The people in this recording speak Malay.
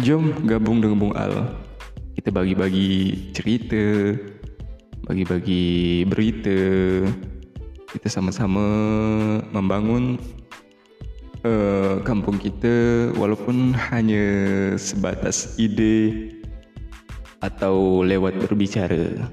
Jom gabung dengan Bung Al. Kita bagi-bagi cerita, bagi-bagi berita. Kita sama-sama membangun uh, kampung kita walaupun hanya sebatas ide atau lewat berbicara.